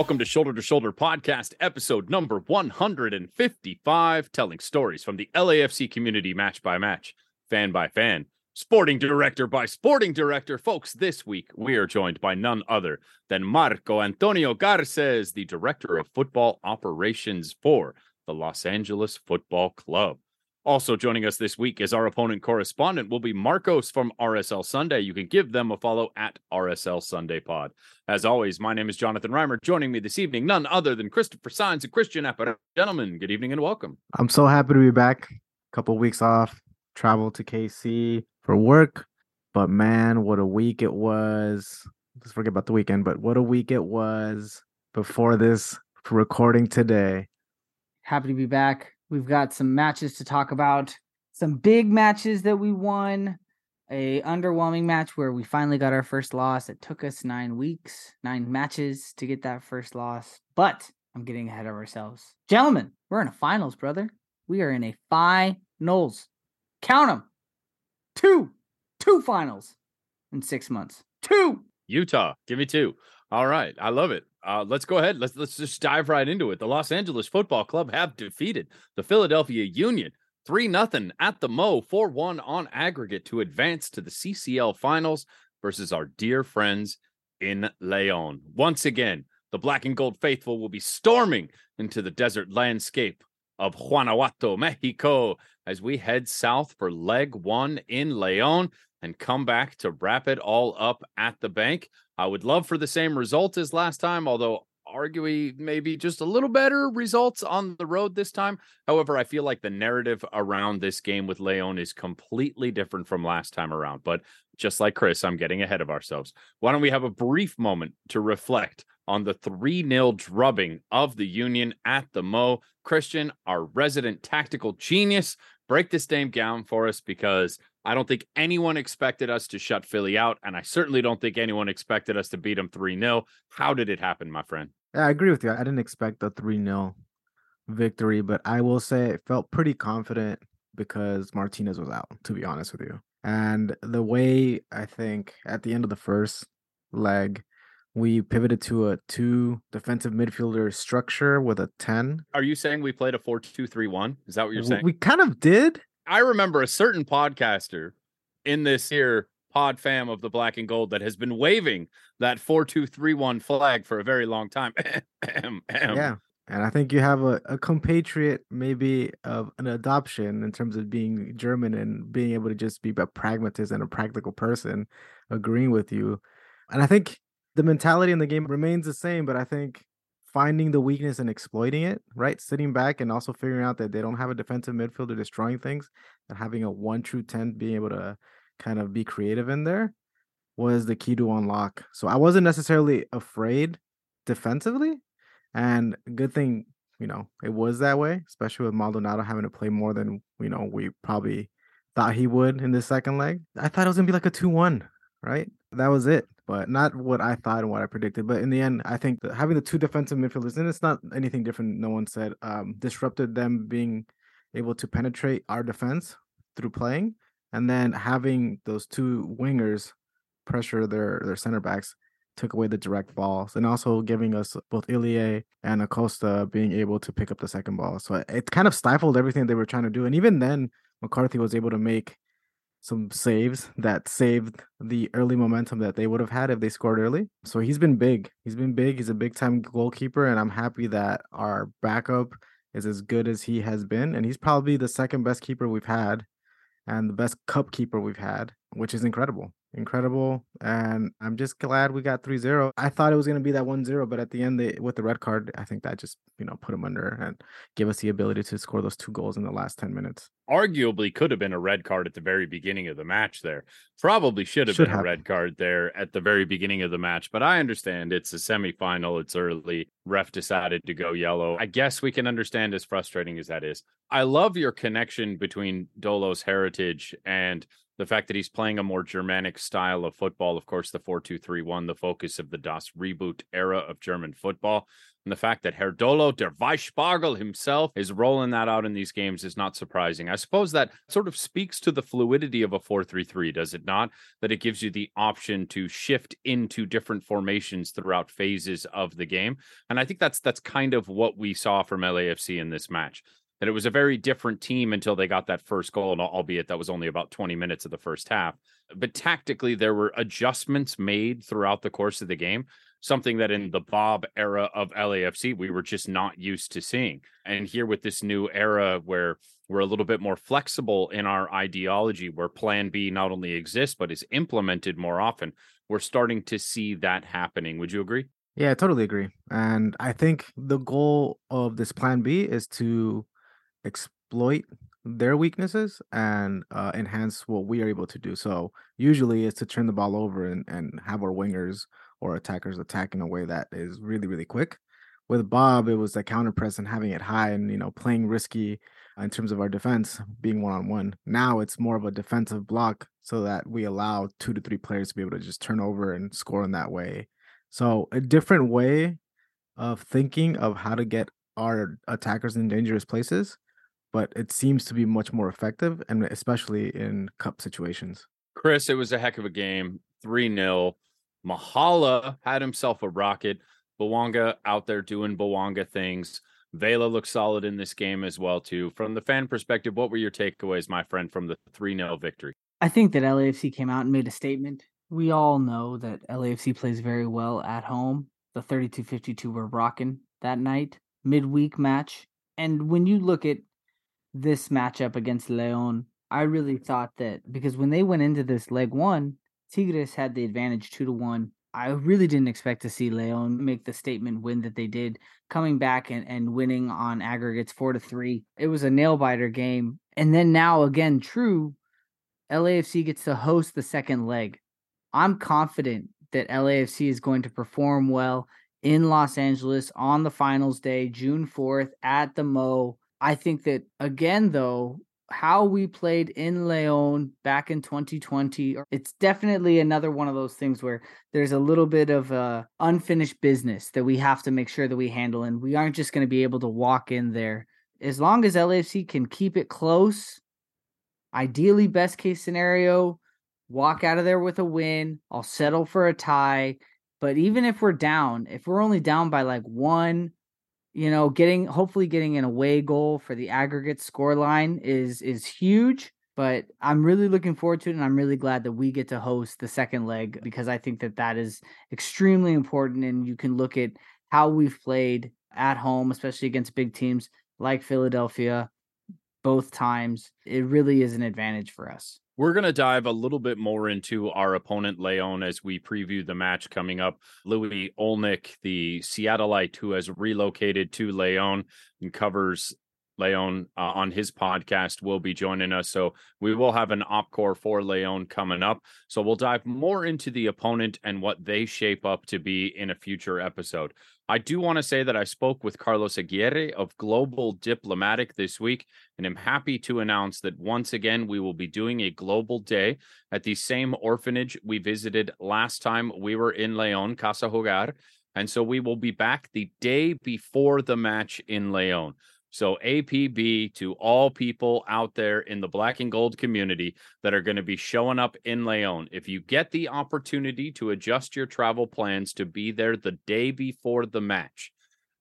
Welcome to Shoulder to Shoulder Podcast, episode number 155, telling stories from the LAFC community match by match, fan by fan, sporting director by sporting director. Folks, this week we are joined by none other than Marco Antonio Garces, the director of football operations for the Los Angeles Football Club. Also joining us this week is our opponent correspondent will be Marcos from RSL Sunday. You can give them a follow at RSL Sunday Pod. As always, my name is Jonathan Reimer. Joining me this evening, none other than Christopher Signs and Christian Apparat. Gentlemen, good evening and welcome. I'm so happy to be back. A couple weeks off, travel to KC for work, but man, what a week it was. Let's forget about the weekend, but what a week it was before this recording today. Happy to be back. We've got some matches to talk about. Some big matches that we won. A underwhelming match where we finally got our first loss. It took us nine weeks, nine matches to get that first loss. But I'm getting ahead of ourselves. Gentlemen, we're in a finals, brother. We are in a finals. Count them. Two, two finals in six months. Two. Utah, give me two. All right, I love it. Uh, let's go ahead. Let's let's just dive right into it. The Los Angeles Football Club have defeated the Philadelphia Union three nothing at the Mo, four one on aggregate to advance to the CCL Finals versus our dear friends in Leon. Once again, the Black and Gold faithful will be storming into the desert landscape of Guanajuato, Mexico, as we head south for leg one in Leon and come back to wrap it all up at the bank. I would love for the same result as last time, although arguably maybe just a little better results on the road this time. However, I feel like the narrative around this game with Leon is completely different from last time around. But just like Chris, I'm getting ahead of ourselves. Why don't we have a brief moment to reflect on the 3 0 drubbing of the Union at the Mo? Christian, our resident tactical genius, break this game down for us because I don't think anyone expected us to shut Philly out, and I certainly don't think anyone expected us to beat them 3 0. How did it happen, my friend? Yeah, I agree with you. I didn't expect a 3 0 victory, but I will say it felt pretty confident because Martinez was out, to be honest with you. And the way I think at the end of the first leg, we pivoted to a two defensive midfielder structure with a 10. Are you saying we played a 4 2 3 1? Is that what you're saying? We kind of did. I remember a certain podcaster in this here pod fam of the black and gold that has been waving that 4231 flag for a very long time. yeah. And I think you have a, a compatriot, maybe of an adoption in terms of being German and being able to just be a pragmatist and a practical person, agreeing with you. And I think the mentality in the game remains the same, but I think finding the weakness and exploiting it, right? Sitting back and also figuring out that they don't have a defensive midfielder destroying things, and having a one true 10 being able to kind of be creative in there was the key to unlock. So I wasn't necessarily afraid defensively. And good thing, you know, it was that way, especially with Maldonado having to play more than, you know, we probably thought he would in the second leg. I thought it was going to be like a 2 1, right? That was it but not what I thought and what I predicted. But in the end, I think having the two defensive midfielders, and it's not anything different. No one said um, disrupted them being able to penetrate our defense through playing, and then having those two wingers pressure their their center backs took away the direct balls, and also giving us both Ilie and Acosta being able to pick up the second ball. So it kind of stifled everything they were trying to do, and even then, McCarthy was able to make some saves that saved the early momentum that they would have had if they scored early. So he's been big. He's been big. He's a big time goalkeeper, and I'm happy that our backup is as good as he has been. And he's probably the second best keeper we've had and the best cup keeper we've had, which is incredible incredible. And I'm just glad we got 3 0. I thought it was going to be that 1 0, but at the end, they, with the red card, I think that just, you know, put them under and give us the ability to score those two goals in the last 10 minutes. Arguably could have been a red card at the very beginning of the match there. Probably should have should been have. a red card there at the very beginning of the match, but I understand it's a semifinal. It's early. Ref decided to go yellow. I guess we can understand as frustrating as that is. I love your connection between Dolo's heritage and the fact that he's playing a more Germanic style of football, of course, the 4 2 3 1, the focus of the Das reboot era of German football. And the fact that Herdolo der Weichspargel himself is rolling that out in these games is not surprising. I suppose that sort of speaks to the fluidity of a 4 3 3, does it not? That it gives you the option to shift into different formations throughout phases of the game. And I think that's that's kind of what we saw from LAFC in this match that it was a very different team until they got that first goal, and albeit that was only about 20 minutes of the first half. But tactically, there were adjustments made throughout the course of the game, something that in the Bob era of LAFC, we were just not used to seeing. And here with this new era where we're a little bit more flexible in our ideology, where plan B not only exists, but is implemented more often, we're starting to see that happening. Would you agree? Yeah, I totally agree. And I think the goal of this plan B is to exploit their weaknesses and uh, enhance what we are able to do. So usually it's to turn the ball over and, and have our wingers or attackers attack in a way that is really, really quick. With Bob, it was the counter press and having it high and, you know, playing risky in terms of our defense being one on one. Now it's more of a defensive block so that we allow two to three players to be able to just turn over and score in that way. So a different way of thinking of how to get our attackers in dangerous places but it seems to be much more effective, and especially in cup situations. Chris, it was a heck of a game. 3 0. Mahala had himself a rocket. Bouanga out there doing Bouanga things. Vela looked solid in this game as well, too. From the fan perspective, what were your takeaways, my friend, from the 3 0 victory? I think that LAFC came out and made a statement. We all know that LAFC plays very well at home. The 32 52 were rocking that night, midweek match. And when you look at this matchup against Leon, I really mm-hmm. thought that because when they went into this leg one, Tigres had the advantage two to one. I really didn't expect to see Leon make the statement win that they did, coming back and, and winning on aggregates four to three. It was a nail biter game. And then now again, true, LAFC gets to host the second leg. I'm confident that LAFC is going to perform well in Los Angeles on the finals day, June 4th at the Mo. I think that again, though, how we played in Leon back in 2020, it's definitely another one of those things where there's a little bit of uh, unfinished business that we have to make sure that we handle, and we aren't just going to be able to walk in there. As long as LAFC can keep it close, ideally, best case scenario, walk out of there with a win. I'll settle for a tie. But even if we're down, if we're only down by like one you know, getting hopefully getting an away goal for the aggregate score line is is huge. But I'm really looking forward to it, and I'm really glad that we get to host the second leg because I think that that is extremely important. And you can look at how we've played at home, especially against big teams like Philadelphia, both times. It really is an advantage for us. We're going to dive a little bit more into our opponent, Leon, as we preview the match coming up. Louis Olnick, the Seattleite who has relocated to Leon and covers Leon uh, on his podcast will be joining us. So we will have an opcore for Leon coming up. So we'll dive more into the opponent and what they shape up to be in a future episode. I do want to say that I spoke with Carlos Aguirre of Global Diplomatic this week, and I'm happy to announce that once again we will be doing a global day at the same orphanage we visited last time we were in Leon, Casa Hogar. And so we will be back the day before the match in Leon. So, APB to all people out there in the black and gold community that are going to be showing up in Leon. If you get the opportunity to adjust your travel plans to be there the day before the match,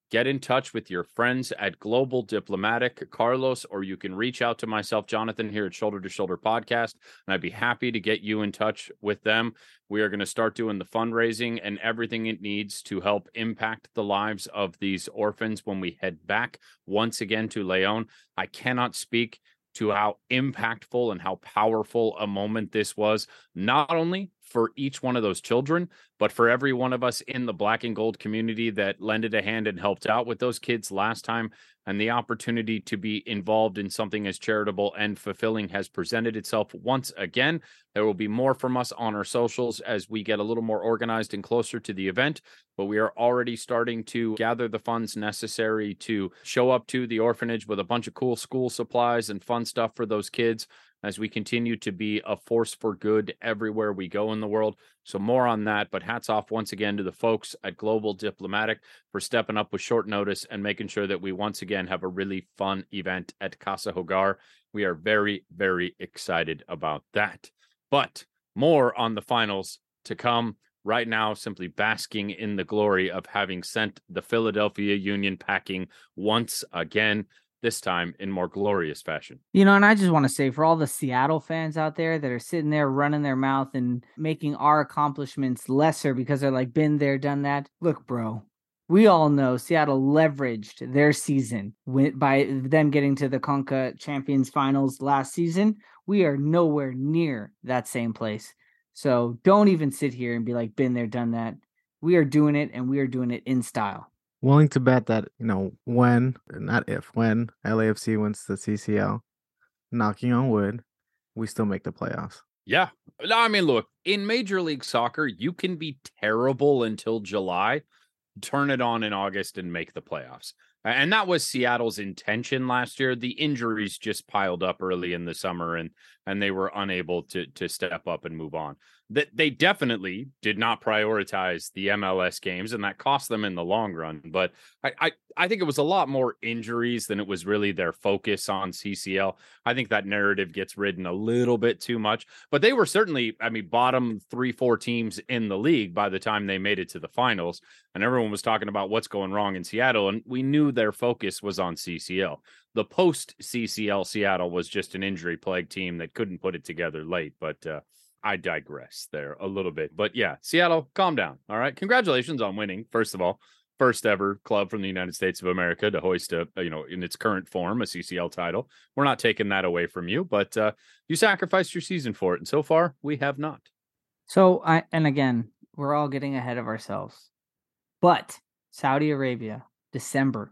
get in touch with your friends at Global Diplomatic, Carlos, or you can reach out to myself, Jonathan, here at Shoulder to Shoulder Podcast, and I'd be happy to get you in touch with them. We are going to start doing the fundraising and everything it needs to help impact the lives of these orphans when we head back once again to Leon. I cannot speak to how impactful and how powerful a moment this was, not only for each one of those children, but for every one of us in the black and gold community that lended a hand and helped out with those kids last time. And the opportunity to be involved in something as charitable and fulfilling has presented itself once again. There will be more from us on our socials as we get a little more organized and closer to the event. But we are already starting to gather the funds necessary to show up to the orphanage with a bunch of cool school supplies and fun stuff for those kids as we continue to be a force for good everywhere we go in the world. So, more on that. But hats off once again to the folks at Global Diplomatic for stepping up with short notice and making sure that we once again have a really fun event at Casa Hogar. We are very, very excited about that. But more on the finals to come right now simply basking in the glory of having sent the Philadelphia Union packing once again, this time in more glorious fashion. You know, and I just want to say for all the Seattle fans out there that are sitting there running their mouth and making our accomplishments lesser because they're like, been there, done that. Look, bro, we all know Seattle leveraged their season by them getting to the Conca Champions Finals last season. We are nowhere near that same place. So don't even sit here and be like, been there, done that. We are doing it and we are doing it in style. Willing to bet that, you know, when, not if, when LAFC wins the CCL, knocking on wood, we still make the playoffs. Yeah. I mean, look, in Major League Soccer, you can be terrible until July, turn it on in August and make the playoffs. And that was Seattle's intention last year. The injuries just piled up early in the summer and and they were unable to to step up and move on that they definitely did not prioritize the MLS games, and that cost them in the long run. But I, I, I think it was a lot more injuries than it was really their focus on CCL. I think that narrative gets ridden a little bit too much. But they were certainly, I mean, bottom three, four teams in the league by the time they made it to the finals, and everyone was talking about what's going wrong in Seattle, and we knew their focus was on CCL. The post CCL Seattle was just an injury plagued team that couldn't put it together late, but. Uh, I digress there a little bit. But yeah, Seattle, calm down. All right. Congratulations on winning, first of all. First ever club from the United States of America to hoist a, you know, in its current form, a CCL title. We're not taking that away from you, but uh, you sacrificed your season for it. And so far, we have not. So, I, and again, we're all getting ahead of ourselves. But Saudi Arabia, December,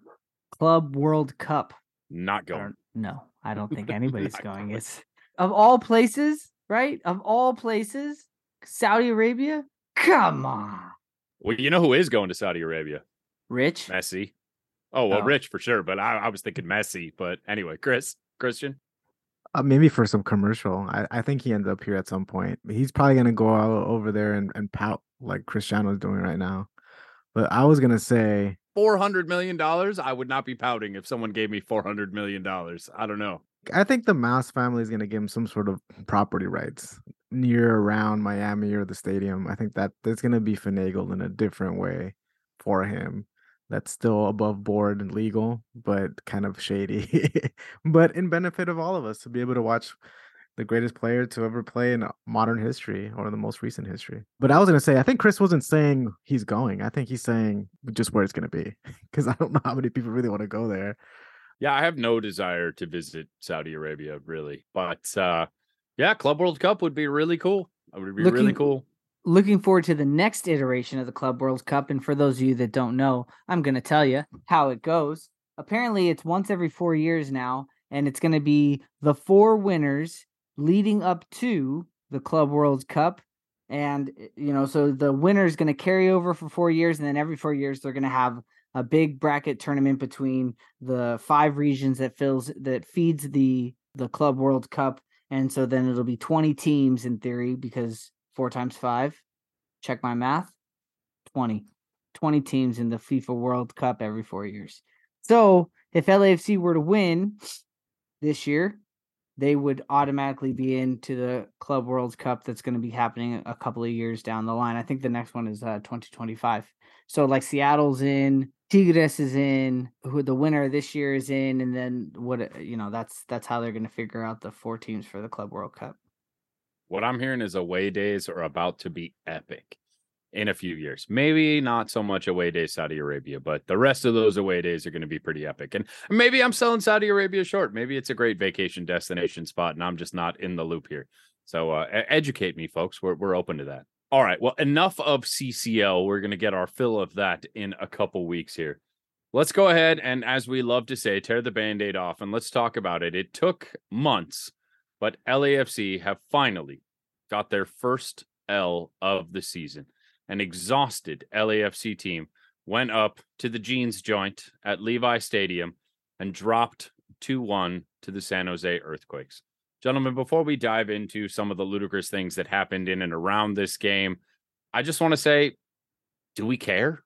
Club World Cup. Not going. I no, I don't think anybody's going. going. It's of all places, right? Of all places, Saudi Arabia? Come on. Well, you know who is going to Saudi Arabia? Rich. Messi. Oh, well, oh. Rich for sure. But I, I, was thinking Messi. But anyway, Chris, Christian. Uh, maybe for some commercial. I, I think he ends up here at some point. He's probably going to go out over there and, and pout like Cristiano is doing right now. But I was going to say $400 million. I would not be pouting if someone gave me $400 million. I don't know. I think the Mas family is going to give him some sort of property rights near around Miami or the stadium. I think that that's going to be finagled in a different way for him. That's still above board and legal, but kind of shady. but in benefit of all of us to be able to watch the greatest player to ever play in modern history or the most recent history. But I was going to say, I think Chris wasn't saying he's going. I think he's saying just where it's going to be because I don't know how many people really want to go there. Yeah, I have no desire to visit Saudi Arabia really, but uh, yeah, Club World Cup would be really cool. It would be looking, really cool. Looking forward to the next iteration of the Club World Cup, and for those of you that don't know, I'm going to tell you how it goes. Apparently, it's once every four years now, and it's going to be the four winners leading up to the Club World Cup. And you know, so the winner is going to carry over for four years, and then every four years they're going to have a big bracket tournament between the five regions that fills that feeds the the Club World Cup, and so then it'll be 20 teams in theory because four times five. Check my math. 20. 20 teams in the FIFA World Cup every four years. So if LAFC were to win this year, they would automatically be into the Club World Cup that's going to be happening a couple of years down the line. I think the next one is uh, 2025. So like Seattle's in, Tigres is in, who the winner this year is in, and then what uh, you know, that's that's how they're gonna figure out the four teams for the Club World Cup. What I'm hearing is away days are about to be epic in a few years. Maybe not so much away days Saudi Arabia, but the rest of those away days are going to be pretty epic. And maybe I'm selling Saudi Arabia short. Maybe it's a great vacation destination spot, and I'm just not in the loop here. So uh, educate me, folks. We're we're open to that. All right. Well, enough of CCL. We're going to get our fill of that in a couple weeks here. Let's go ahead and, as we love to say, tear the band aid off and let's talk about it. It took months, but LAFC have finally got their first L of the season. An exhausted LAFC team went up to the jeans joint at Levi Stadium and dropped 2 1 to the San Jose Earthquakes. Gentlemen, before we dive into some of the ludicrous things that happened in and around this game, I just want to say, do we care?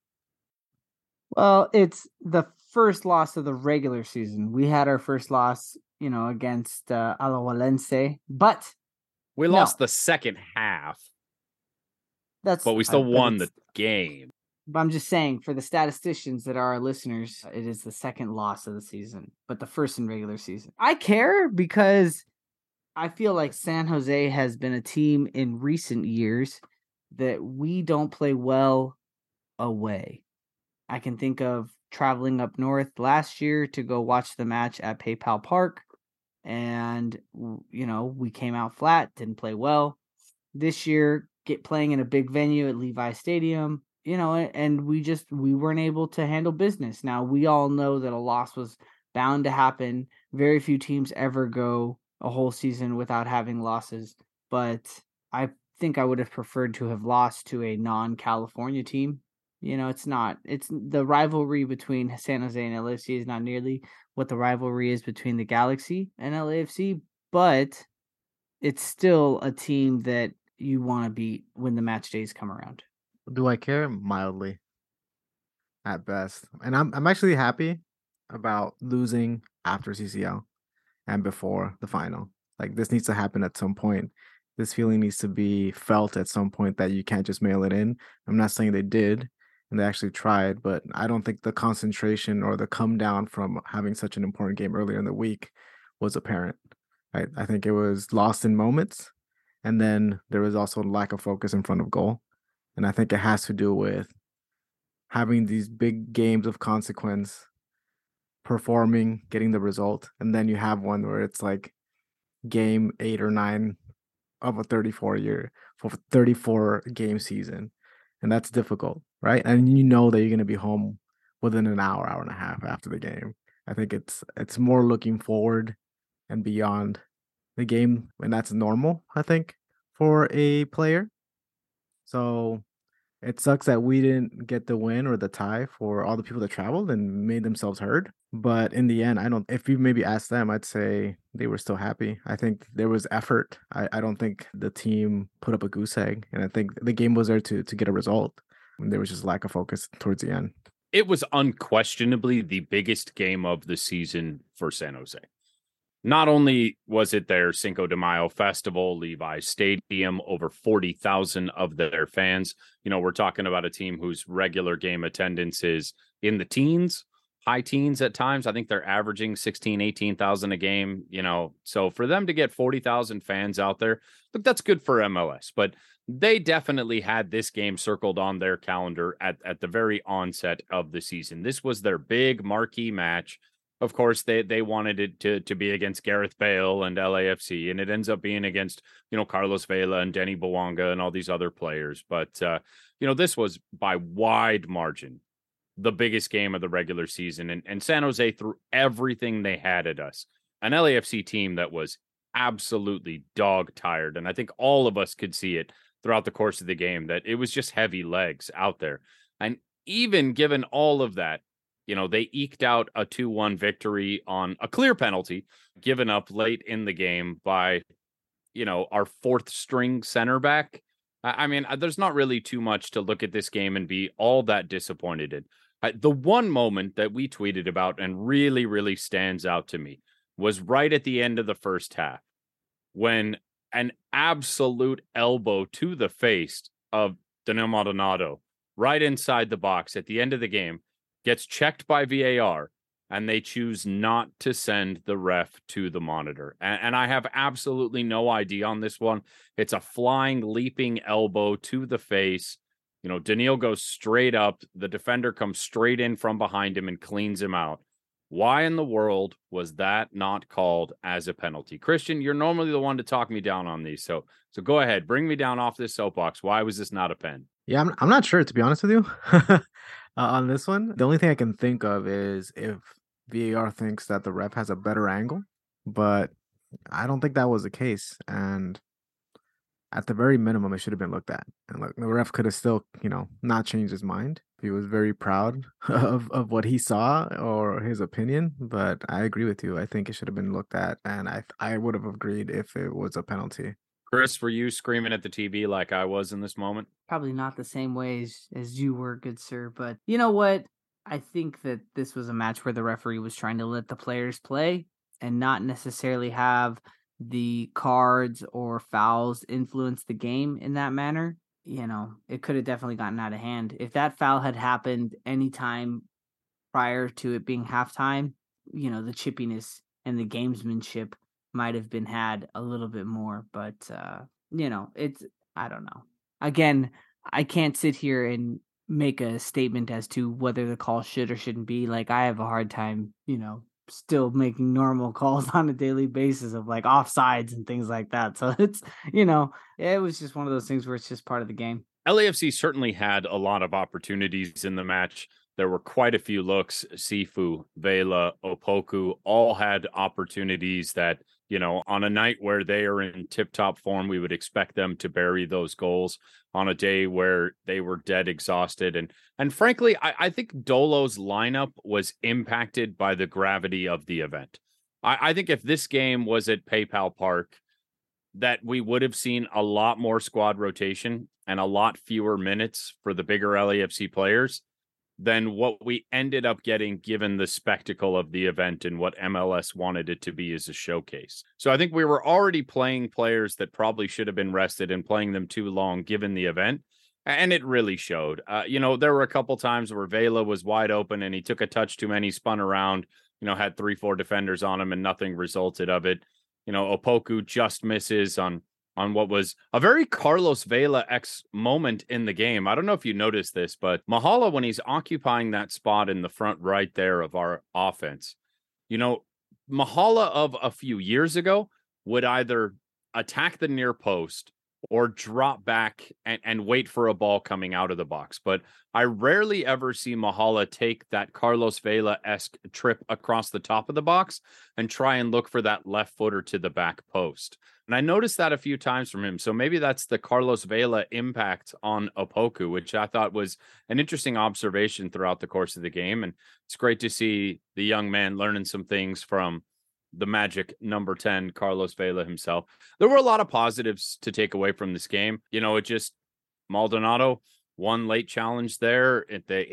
Well, it's the first loss of the regular season. We had our first loss, you know, against uh, Alajuelense, but we no. lost the second half. That's but we still uh, won the game. But I'm just saying, for the statisticians that are our listeners, it is the second loss of the season, but the first in regular season. I care because I feel like San Jose has been a team in recent years that we don't play well away. I can think of traveling up north last year to go watch the match at PayPal Park, and you know we came out flat, didn't play well. This year, get playing in a big venue at Levi Stadium, you know, and we just we weren't able to handle business. Now we all know that a loss was bound to happen. Very few teams ever go a whole season without having losses, but I think I would have preferred to have lost to a non-California team. You know, it's not. It's the rivalry between San Jose and LAFC is not nearly what the rivalry is between the Galaxy and LAFC, but it's still a team that you want to beat when the match days come around. Do I care? Mildly, at best. And I'm I'm actually happy about losing after CCL and before the final. Like this needs to happen at some point. This feeling needs to be felt at some point that you can't just mail it in. I'm not saying they did and they actually tried, but I don't think the concentration or the come down from having such an important game earlier in the week was apparent. I, I think it was lost in moments. And then there was also a lack of focus in front of goal. And I think it has to do with having these big games of consequence, performing, getting the result. And then you have one where it's like game eight or nine of a 34 year for 34 game season. And that's difficult, right? And you know that you're going to be home within an hour, hour and a half after the game. I think it's it's more looking forward and beyond the game, and that's normal, I think, for a player. So it sucks that we didn't get the win or the tie for all the people that traveled and made themselves heard. But in the end, I don't. If you maybe asked them, I'd say they were still happy. I think there was effort. I, I don't think the team put up a goose egg, and I think the game was there to to get a result. And there was just lack of focus towards the end. It was unquestionably the biggest game of the season for San Jose not only was it their Cinco de Mayo festival, Levi Stadium, over 40,000 of their fans. You know, we're talking about a team whose regular game attendance is in the teens, high teens at times. I think they're averaging 16, 18,000 a game, you know. So for them to get 40,000 fans out there, look, that's good for MLS, but they definitely had this game circled on their calendar at, at the very onset of the season. This was their big marquee match of course they they wanted it to to be against Gareth Bale and LAFC and it ends up being against you know Carlos Vela and Denny Bouanga and all these other players but uh you know this was by wide margin the biggest game of the regular season and, and San Jose threw everything they had at us. An LAFC team that was absolutely dog tired and I think all of us could see it throughout the course of the game that it was just heavy legs out there. And even given all of that you know, they eked out a 2 1 victory on a clear penalty given up late in the game by, you know, our fourth string center back. I mean, there's not really too much to look at this game and be all that disappointed in. The one moment that we tweeted about and really, really stands out to me was right at the end of the first half when an absolute elbow to the face of Denil Maldonado right inside the box at the end of the game gets checked by VAR and they choose not to send the ref to the monitor. And, and, I have absolutely no idea on this one. It's a flying, leaping elbow to the face. You know, Denil goes straight up. The defender comes straight in from behind him and cleans him out. Why in the world was that not called as a penalty? Christian, you're normally the one to talk me down on these. So so go ahead, bring me down off this soapbox. Why was this not a pen? Yeah, I'm I'm not sure to be honest with you. uh, on this one. The only thing I can think of is if VAR thinks that the ref has a better angle, but I don't think that was the case. And at the very minimum, it should have been looked at. And look, the ref could have still, you know, not changed his mind. he was very proud of, of what he saw or his opinion. But I agree with you. I think it should have been looked at, and I I would have agreed if it was a penalty. Chris, were you screaming at the TV like I was in this moment? Probably not the same way as, as you were, good sir. But you know what? I think that this was a match where the referee was trying to let the players play and not necessarily have the cards or fouls influence the game in that manner. You know, it could have definitely gotten out of hand. If that foul had happened anytime prior to it being halftime, you know, the chippiness and the gamesmanship might have been had a little bit more. But, uh, you know, it's, I don't know. Again, I can't sit here and make a statement as to whether the call should or shouldn't be. Like I have a hard time, you know, still making normal calls on a daily basis of like offsides and things like that. So it's, you know, it was just one of those things where it's just part of the game. LAFC certainly had a lot of opportunities in the match. There were quite a few looks. Sifu, Vela, Opoku all had opportunities that you know, on a night where they are in tip top form, we would expect them to bury those goals on a day where they were dead exhausted. And and frankly, I, I think Dolo's lineup was impacted by the gravity of the event. I, I think if this game was at PayPal Park, that we would have seen a lot more squad rotation and a lot fewer minutes for the bigger LAFC players than what we ended up getting given the spectacle of the event and what MLS wanted it to be as a showcase. So I think we were already playing players that probably should have been rested and playing them too long given the event. And it really showed. Uh, you know, there were a couple times where Vela was wide open and he took a touch too many, spun around, you know, had three, four defenders on him and nothing resulted of it. You know, Opoku just misses on on what was a very Carlos Vela X moment in the game. I don't know if you noticed this, but Mahala, when he's occupying that spot in the front right there of our offense, you know, Mahala of a few years ago would either attack the near post or drop back and, and wait for a ball coming out of the box. But I rarely ever see Mahala take that Carlos Vela esque trip across the top of the box and try and look for that left footer to the back post. And I noticed that a few times from him. So maybe that's the Carlos Vela impact on Opoku, which I thought was an interesting observation throughout the course of the game. And it's great to see the young man learning some things from the magic number 10 carlos vela himself. There were a lot of positives to take away from this game. You know it just maldonado one late challenge there at the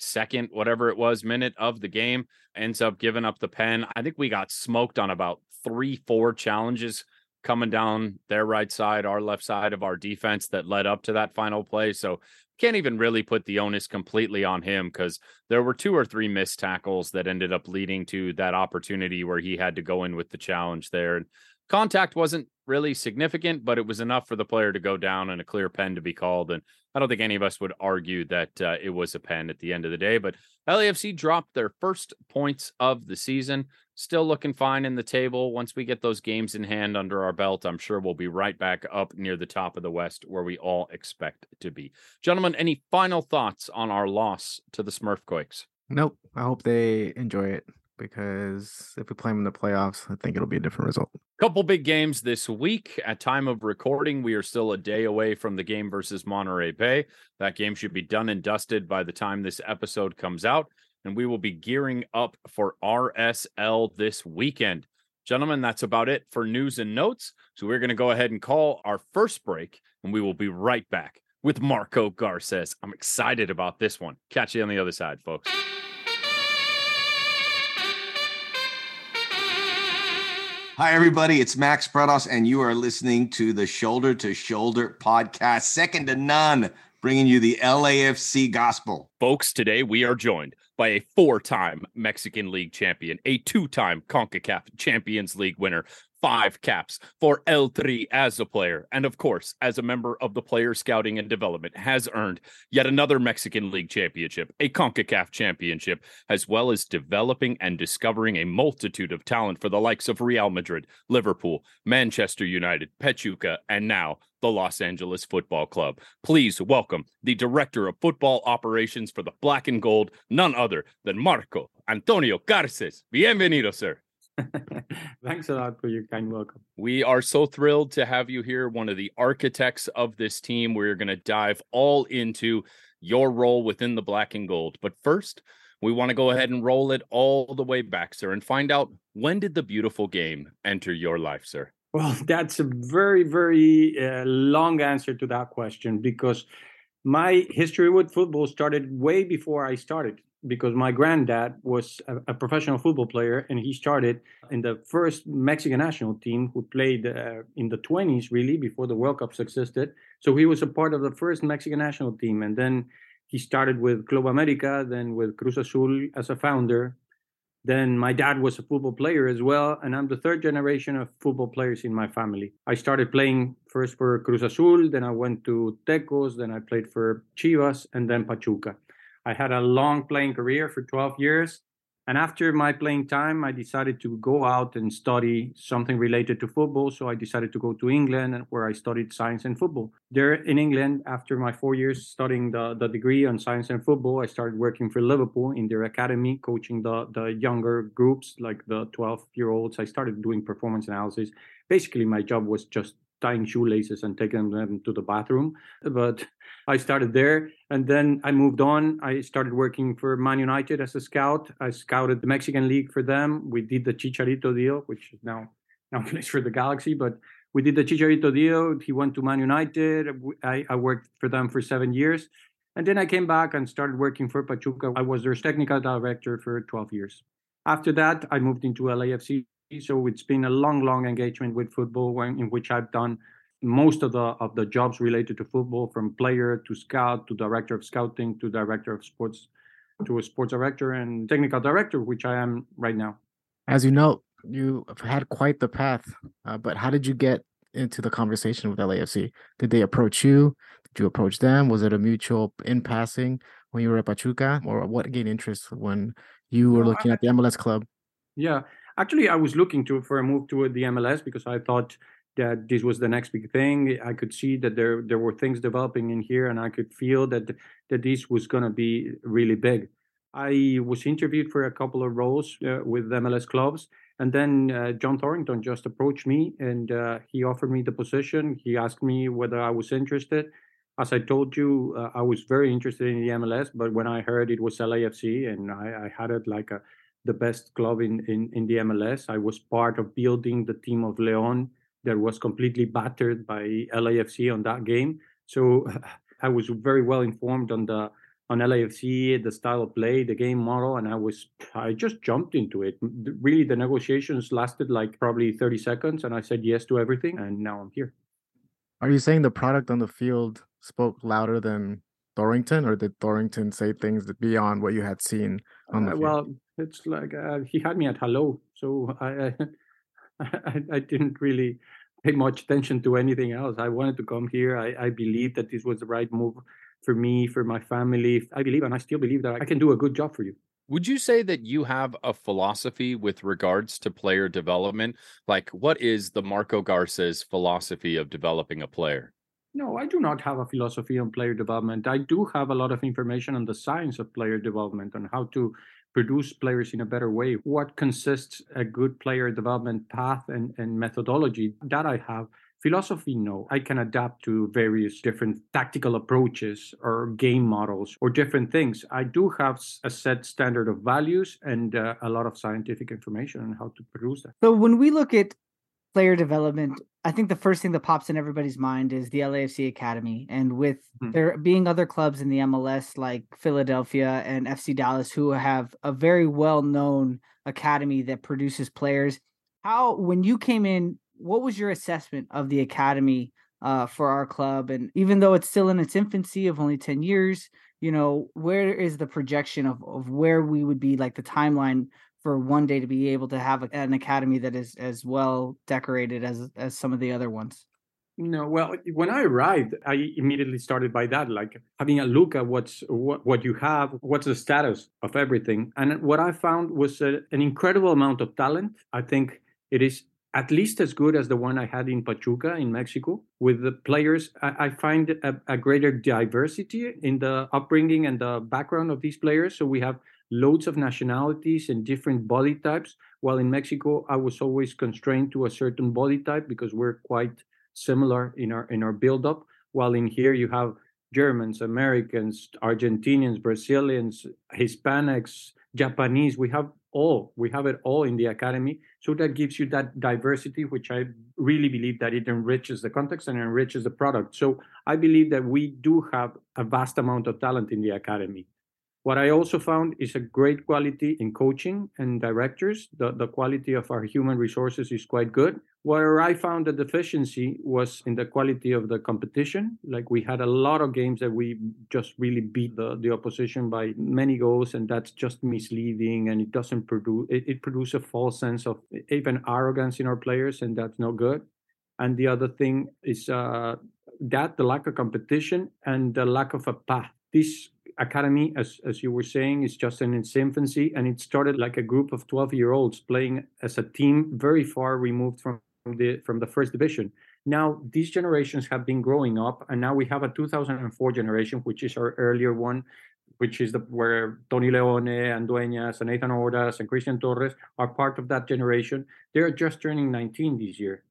82nd whatever it was minute of the game ends up giving up the pen. I think we got smoked on about three four challenges coming down their right side our left side of our defense that led up to that final play. So can't even really put the onus completely on him because there were two or three missed tackles that ended up leading to that opportunity where he had to go in with the challenge there. And contact wasn't really significant, but it was enough for the player to go down and a clear pen to be called. And I don't think any of us would argue that uh, it was a pen at the end of the day. But LAFC dropped their first points of the season. Still looking fine in the table. Once we get those games in hand under our belt, I'm sure we'll be right back up near the top of the West where we all expect to be. Gentlemen, any final thoughts on our loss to the Smurfquakes? Nope. I hope they enjoy it because if we play them in the playoffs, I think it'll be a different result. Couple big games this week. At time of recording, we are still a day away from the game versus Monterey Bay. That game should be done and dusted by the time this episode comes out, and we will be gearing up for RSL this weekend. Gentlemen, that's about it for news and notes. So we're going to go ahead and call our first break, and we will be right back with Marco Garces. I'm excited about this one. Catch you on the other side, folks. Hi, everybody. It's Max Bretos, and you are listening to the Shoulder to Shoulder podcast, second to none, bringing you the LAFC gospel. Folks, today we are joined by a four time Mexican League champion, a two time CONCACAF Champions League winner, five caps for El Tri as a player, and of course, as a member of the player scouting and development, has earned yet another Mexican League championship, a CONCACAF championship, as well as developing and discovering a multitude of talent for the likes of Real Madrid, Liverpool, Manchester United, Pachuca, and now the Los Angeles Football Club. Please welcome the Director of Football Operations for the Black and Gold, none other than Marco Antonio Garces. Bienvenido, sir. Thanks a lot for your kind welcome. We are so thrilled to have you here, one of the architects of this team. We're going to dive all into your role within the black and gold. But first, we want to go ahead and roll it all the way back, sir, and find out when did the beautiful game enter your life, sir? Well, that's a very, very uh, long answer to that question because my history with football started way before I started because my granddad was a, a, professional football player and he started in the first Mexican national team who played uh, in the 20s really before the World Cups existed. So he was a part of the first Mexican national team and then he started with Club America, then with Cruz Azul as a founder. Then my dad was a football player as well, and I'm the third generation of football players in my family. I started playing first for Cruz Azul, then I went to Tecos, then I played for Chivas, and then Pachuca. I had a long playing career for 12 years. And after my playing time, I decided to go out and study something related to football. So I decided to go to England, where I studied science and football. There in England, after my four years studying the, the degree on science and football, I started working for Liverpool in their academy, coaching the, the younger groups, like the 12 year olds. I started doing performance analysis. Basically, my job was just tying shoelaces and taking them to the bathroom. But I started there and then I moved on. I started working for Man United as a scout. I scouted the Mexican League for them. We did the Chicharito deal, which is now now plays for the Galaxy, but we did the Chicharito deal. He went to Man United. I, I worked for them for seven years. And then I came back and started working for Pachuca. I was their technical director for 12 years. After that, I moved into LAFC so it's been a long, long engagement with football, in which I've done most of the of the jobs related to football, from player to scout to director of scouting to director of sports to a sports director and technical director, which I am right now. As you know, you have had quite the path. Uh, but how did you get into the conversation with LAFC? Did they approach you? Did you approach them? Was it a mutual in passing when you were at Pachuca, or what gained interest when you were looking at the MLS club? Yeah, Actually, I was looking to for a move to the MLS because I thought that this was the next big thing. I could see that there there were things developing in here, and I could feel that that this was going to be really big. I was interviewed for a couple of roles uh, with MLS clubs, and then uh, John Thorrington just approached me and uh, he offered me the position. He asked me whether I was interested. As I told you, uh, I was very interested in the MLS, but when I heard it was LAFC and I, I had it like a the best club in, in, in the MLS. I was part of building the team of Leon that was completely battered by LAFC on that game. So I was very well informed on the on LAFC, the style of play, the game model, and I was I just jumped into it. Really, the negotiations lasted like probably 30 seconds, and I said yes to everything, and now I'm here. Are you saying the product on the field spoke louder than Thorrington, or did Thorrington say things beyond what you had seen on the uh, field? Well, it's like uh, he had me at hello, so I, I, I didn't really pay much attention to anything else. I wanted to come here. I, I believe that this was the right move for me, for my family. I believe, and I still believe that I can do a good job for you. Would you say that you have a philosophy with regards to player development? Like, what is the Marco Garces philosophy of developing a player? No, I do not have a philosophy on player development. I do have a lot of information on the science of player development and how to produce players in a better way. What consists a good player development path and, and methodology that I have. Philosophy, no. I can adapt to various different tactical approaches or game models or different things. I do have a set standard of values and uh, a lot of scientific information on how to produce that. So when we look at player development, I think the first thing that pops in everybody's mind is the LAFC Academy. And with mm-hmm. there being other clubs in the MLS like Philadelphia and FC Dallas who have a very well known academy that produces players, how, when you came in, what was your assessment of the academy uh, for our club? And even though it's still in its infancy of only 10 years, you know, where is the projection of, of where we would be like the timeline for one day to be able to have an academy that is as well decorated as as some of the other ones no well when i arrived i immediately started by that like having a look at what's what, what you have what's the status of everything and what i found was a, an incredible amount of talent i think it is at least as good as the one I had in Pachuca in Mexico. With the players, I, I find a, a, greater diversity in the upbringing and the background of these players. So we have loads of nationalities and different body types. While in Mexico, I was always constrained to a certain body type because we're quite similar in our in our build-up. While in here you have Germans, Americans, Argentinians, Brazilians, Hispanics, Japanese. We have all. We have it all in the academy. So that gives you that diversity, which I really believe that it enriches the context and enriches the product. So I believe that we do have a vast amount of talent in the academy. What I also found is a great quality in coaching and directors. The, the quality of our human resources is quite good. Where I found a deficiency was in the quality of the competition. Like we had a lot of games that we just really beat the, the opposition by many goals, and that's just misleading and it doesn't produce it, it produces a false sense of even arrogance in our players, and that's no good. And the other thing is uh, that the lack of competition and the lack of a path. This academy, as, as you were saying, is just in its infancy, and it started like a group of 12 year olds playing as a team very far removed from the from the first division. Now these generations have been growing up, and now we have a 2004 generation, which is our earlier one, which is the where Tony Leone and Dueñas and Nathan Ordaz and Christian Torres are part of that generation. They're just turning 19 this year.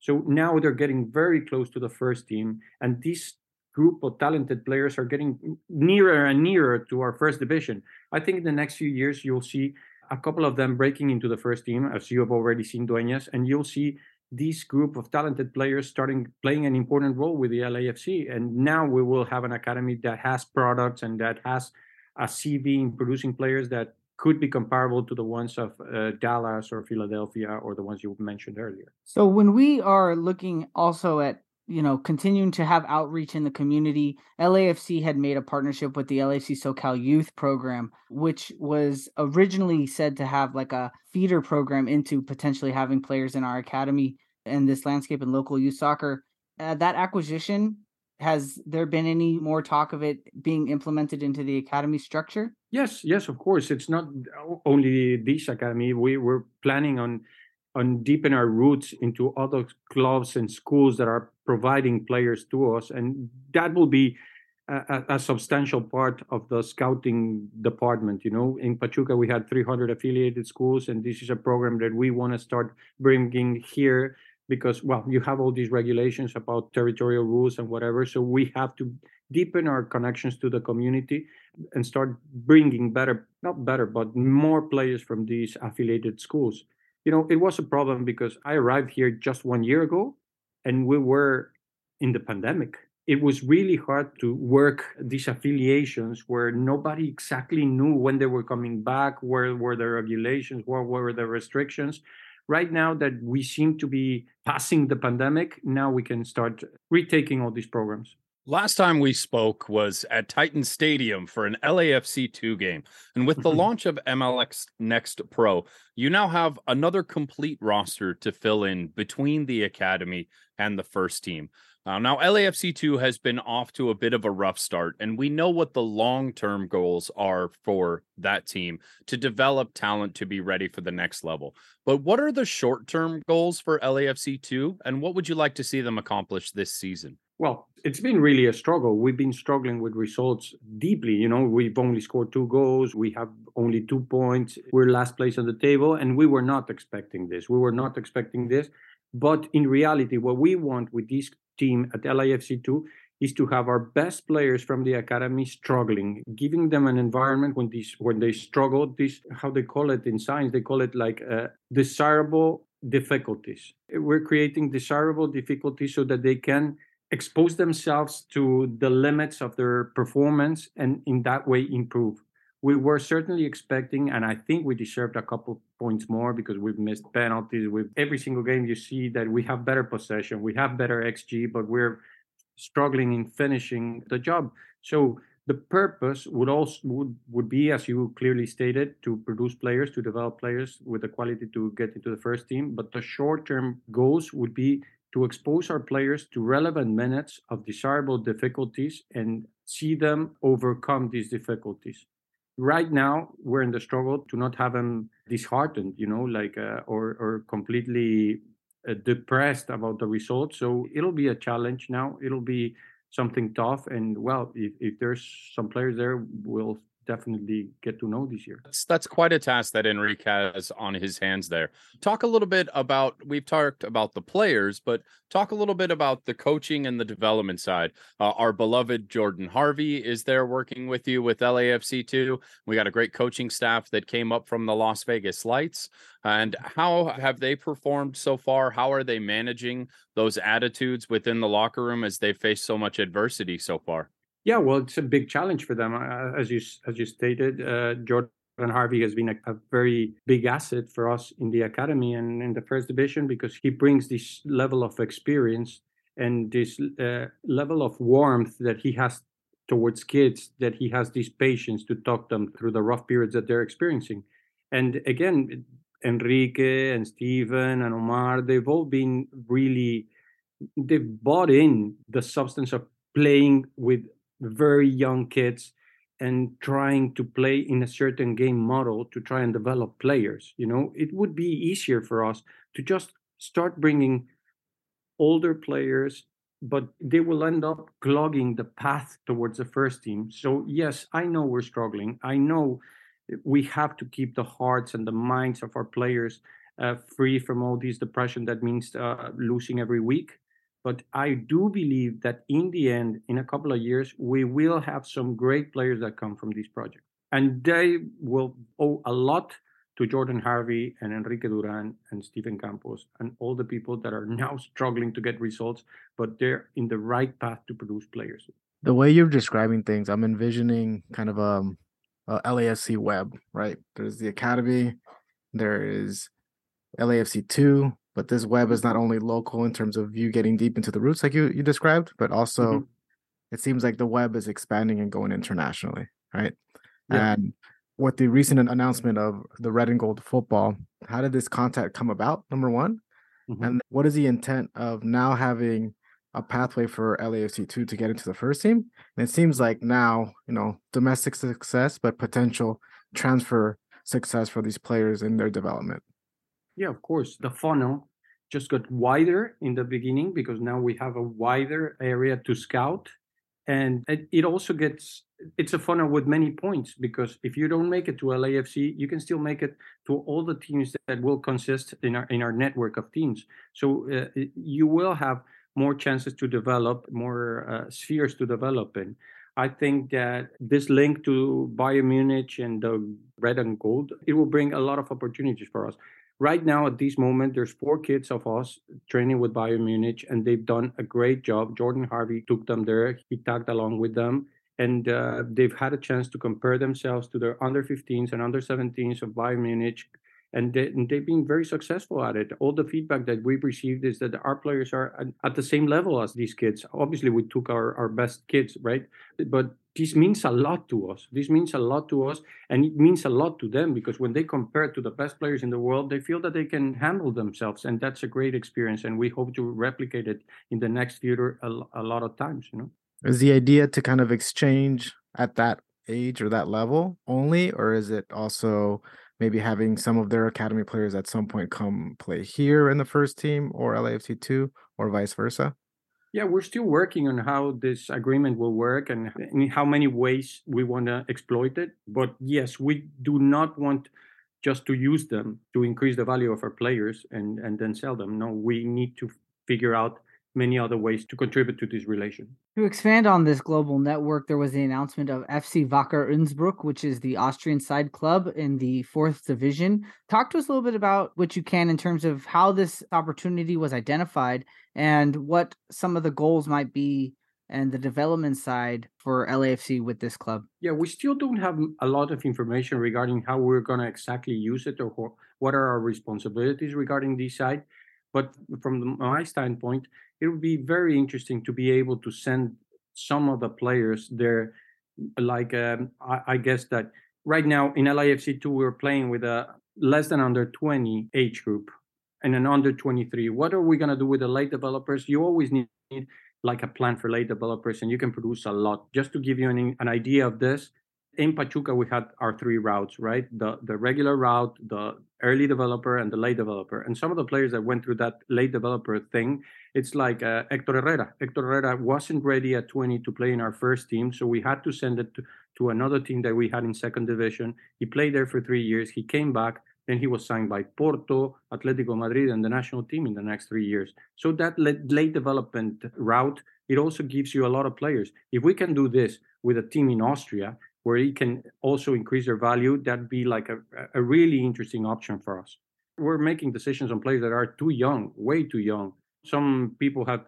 So now they're getting very close to the first team, and this group of talented players are getting nearer and nearer to our first division. I think in the next few years you'll see a couple of them breaking into the first team, as you have already seen Dueñas, and you'll see this group of talented players starting playing an important role with the LAFC. And now we will have an academy that has products and that has a CV in producing players that could be comparable to the ones of uh, Dallas or Philadelphia or the ones you mentioned earlier. So when we are looking also at you know continuing to have outreach in the community, LAFC had made a partnership with the LAFC SoCal Youth Program, which was originally said to have like a feeder program into potentially having players in our academy and this landscape in local youth soccer. Uh, that acquisition has there been any more talk of it being implemented into the academy structure? Yes, yes, of course. It's not only this academy. We were planning on on deepen our roots into other clubs and schools that are providing players to us, and that will be a, a, substantial part of the scouting department. You know, in Pachuca we had 300 affiliated schools, and this is a program that we want to start bringing here because well you have all these regulations about territorial rules and whatever so we have to deepen our connections to the community and start bringing better not better but more players from these affiliated schools you know it was a problem because i arrived here just one year ago and we were in the pandemic it was really hard to work these affiliations where nobody exactly knew when they were coming back where were the regulations where were the restrictions right now that we seem to be passing the pandemic, now we can start retaking all these programs. Last time we spoke was at Titan Stadium for an LAFC 2 game. And with the mm-hmm. launch of MLS Next Pro, you now have another complete roster to fill in between the academy and the first team. Uh, now, LAFC2 has been off to a bit of a rough start, and we know what the long term goals are for that team to develop talent to be ready for the next level. But what are the short term goals for LAFC2, and what would you like to see them accomplish this season? Well, it's been really a struggle. We've been struggling with results deeply. You know, we've only scored two goals. We have only two points. We're last place on the table, and we were not expecting this. We were not expecting this. But in reality, what we want with this team at LAFC2 is to have our best players from the academy struggling, giving them an environment when these when they struggle. This how they call it in science. They call it like uh, desirable difficulties. We're creating desirable difficulties so that they can expose themselves to the limits of their performance and in that way improve we were certainly expecting, and I think we deserved a couple points more because we've missed penalties. With every single game, you see that we have better possession, we have better XG, but we're struggling in finishing the job. So the purpose would also would, would be, as you clearly stated, to produce players, to develop players with the quality to get into the first team. But the short-term goals would be to expose our players to relevant minutes of desirable difficulties and see them overcome these difficulties. Right now we're in the struggle to not have them disheartened you know like uh, or or completely uh, depressed about the results. So it'll be a challenge now. It'll be something tough. And well if, if there's some players there we'll definitely get to know this year. That's, that's quite a task that Enrique has on his hands there. Talk a little bit about, we've talked about the players, but talk a little bit about the coaching and the development side. Uh, our beloved Jordan Harvey is there working with you with LAFC too. We got a great coaching staff that came up from the Las Vegas Lights. And how have they performed so far? How are they managing those attitudes within the locker room as they face so much adversity so far? Yeah, well, it's a big challenge for them, as you as you stated. Uh, Jordan Harvey has been a, a, very big asset for us in the academy and in the first division because he brings this level of experience and this uh, level of warmth that he has towards kids. That he has this patience to talk them through the rough periods that they're experiencing. And again, Enrique and Stephen and Omar, they've all been really they've bought in the substance of playing with very young kids and trying to play in a certain game model to try and develop players you know? It would be easier for us to just start bringing older players but they will end up clogging the path towards the first team. So yes i know we're struggling. I know we have to keep the hearts and the minds of our players uh, free from all this depression that means uh, losing every week but I do believe that in the end, in a couple of years, we will have some great players that come from this project. And they will owe a lot to Jordan Harvey and Enrique Duran and Stephen Campos and all the people that are now struggling to get results, but they're in the right path to produce players. The way you're describing things, I'm envisioning kind of um, a, LAFC web, right? There's the academy, there is LAFC two, but this web is not only local in terms of you getting deep into the roots like you, you described but also mm-hmm. it seems like the web is expanding and going internationally right yeah. and with the recent announcement of the red and gold football how did this contact come about number one mm-hmm. and what is the intent of now having a pathway for LAFC2 to get into the first team and it seems like now you know domestic success but potential transfer success for these players in their development yeah, of course. The funnel just got wider in the beginning because now we have a wider area to scout. And it also gets, it's a funnel with many points because if you don't make it to LAFC, you can still make it to all the teams that will consist in our in our network of teams. So uh, you will have more chances to develop, more uh, spheres to develop in. I think that this link to Bayern Munich and the red and gold, it will bring a lot of opportunities for us right now at this moment there's four kids of us training with bayern munich and they've done a great job jordan harvey took them there he tagged along with them and uh, they've had a chance to compare themselves to their under 15s and under 17s of bayern munich and, they, have been very successful at it. All the feedback that we've received is that our players are at, the same level as these kids. Obviously, we took our, our best kids, right? But this means a lot to us. This means a lot to us, and it means a lot to them because when they compare to the best players in the world, they feel that they can handle themselves, and that's a great experience. And we hope to replicate it in the next future a, a lot of times. You know, is the idea to kind of exchange at that age or that level only, or is it also maybe having some of their academy players at some point come play here in the first team or LAFC two or vice versa? Yeah, we're still working on how this agreement will work and in how many ways we want to exploit it. But yes, we do not want just to use them to increase the value of our players and, and then sell them. No, we need to figure out many other ways to contribute to this relation. To expand on this global network, there was the announcement of FC Wacker Innsbruck, which is the Austrian side club in the fourth division. Talk to us a little bit about what you can in terms of how this opportunity was identified and what some of the goals might be and the development side for LAFC with this club? Yeah, we still don't have a lot of information regarding how we're going to exactly use it or what are our responsibilities regarding this side. But from my standpoint, it would be very interesting to be able to send some of the players there. Like um, I, I, guess that right now in LAFC two we're playing with a less than under 20 age group and an under 23. What are we gonna do with the late developers? You always need like a plan for late developers, and you can produce a lot. Just to give you an, an idea of this, in Pachuca we had our three routes, right? The the regular route, the early developer, and the late developer. And some of the players that went through that late developer thing It's like uh, Hector Herrera. Hector Herrera wasn't ready at 20 to play in our first team, so we had to send it to, to another team that we had in second division. He played there for three years. He came back. Then he was signed by Porto, Atletico Madrid, and the national team in the next three years. So that late development route, it also gives you a lot of players. If we can do this with a team in Austria, where he can also increase their value, that'd be like a, a really interesting option for us. We're making decisions on players that are too young, way too young. Some people have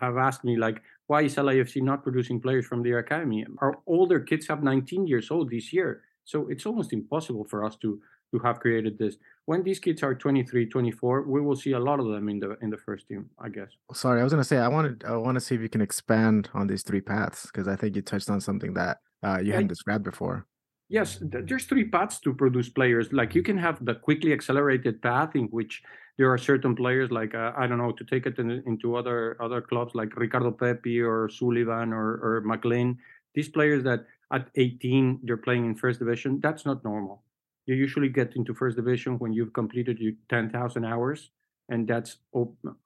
have asked me like, why is LAFC not producing players from their academy? Our older kids have 19 years old this year, so it's almost impossible for us to to have created this. When these kids are 23, 24, we will see a lot of them in the in the first team, I guess. Sorry, I was gonna say I wanted I want to see if you can expand on these three paths because I think you touched on something that uh, you hadn't described before. Yes, there's three paths to produce players. Like you can have the quickly accelerated path in which there are certain players, like uh, I don't know, to take it in, into other other clubs like Ricardo Pepi or Sullivan or or McLean. These players that at 18 they're playing in first division. That's not normal you usually get into first division when you've completed your 10,000 hours, and that's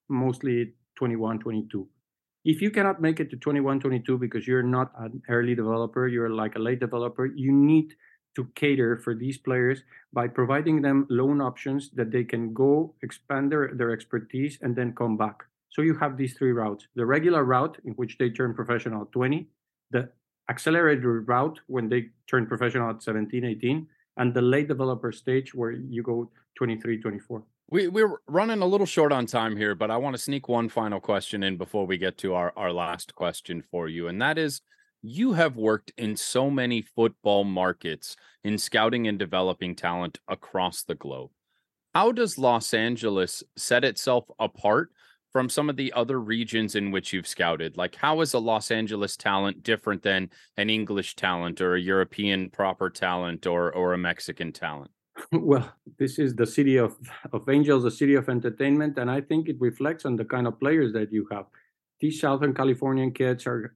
mostly 21, 22. If you cannot make it to 21, 22 because you're not an early developer, you're like a late developer, you need to cater for these players by providing them loan options that they can go expand their, their expertise and then come back. So you have these three routes the regular route, in which they turn professional at 20, the accelerated route when they turn professional at 17, 18, and the late developer stage where you go 23, 24. We, we're running a little short on time here, but I want to sneak one final question in before we get to our, our last question for you. And that is you have worked in so many football markets in scouting and developing talent across the globe. How does Los Angeles set itself apart from some of the other regions in which you've scouted? Like, how is a Los Angeles talent different than an English talent or a European proper talent or or a Mexican talent? Well, this is the city of of angels, the city of entertainment, and I think it reflects on the kind of players that you have. These Southern Californian kids are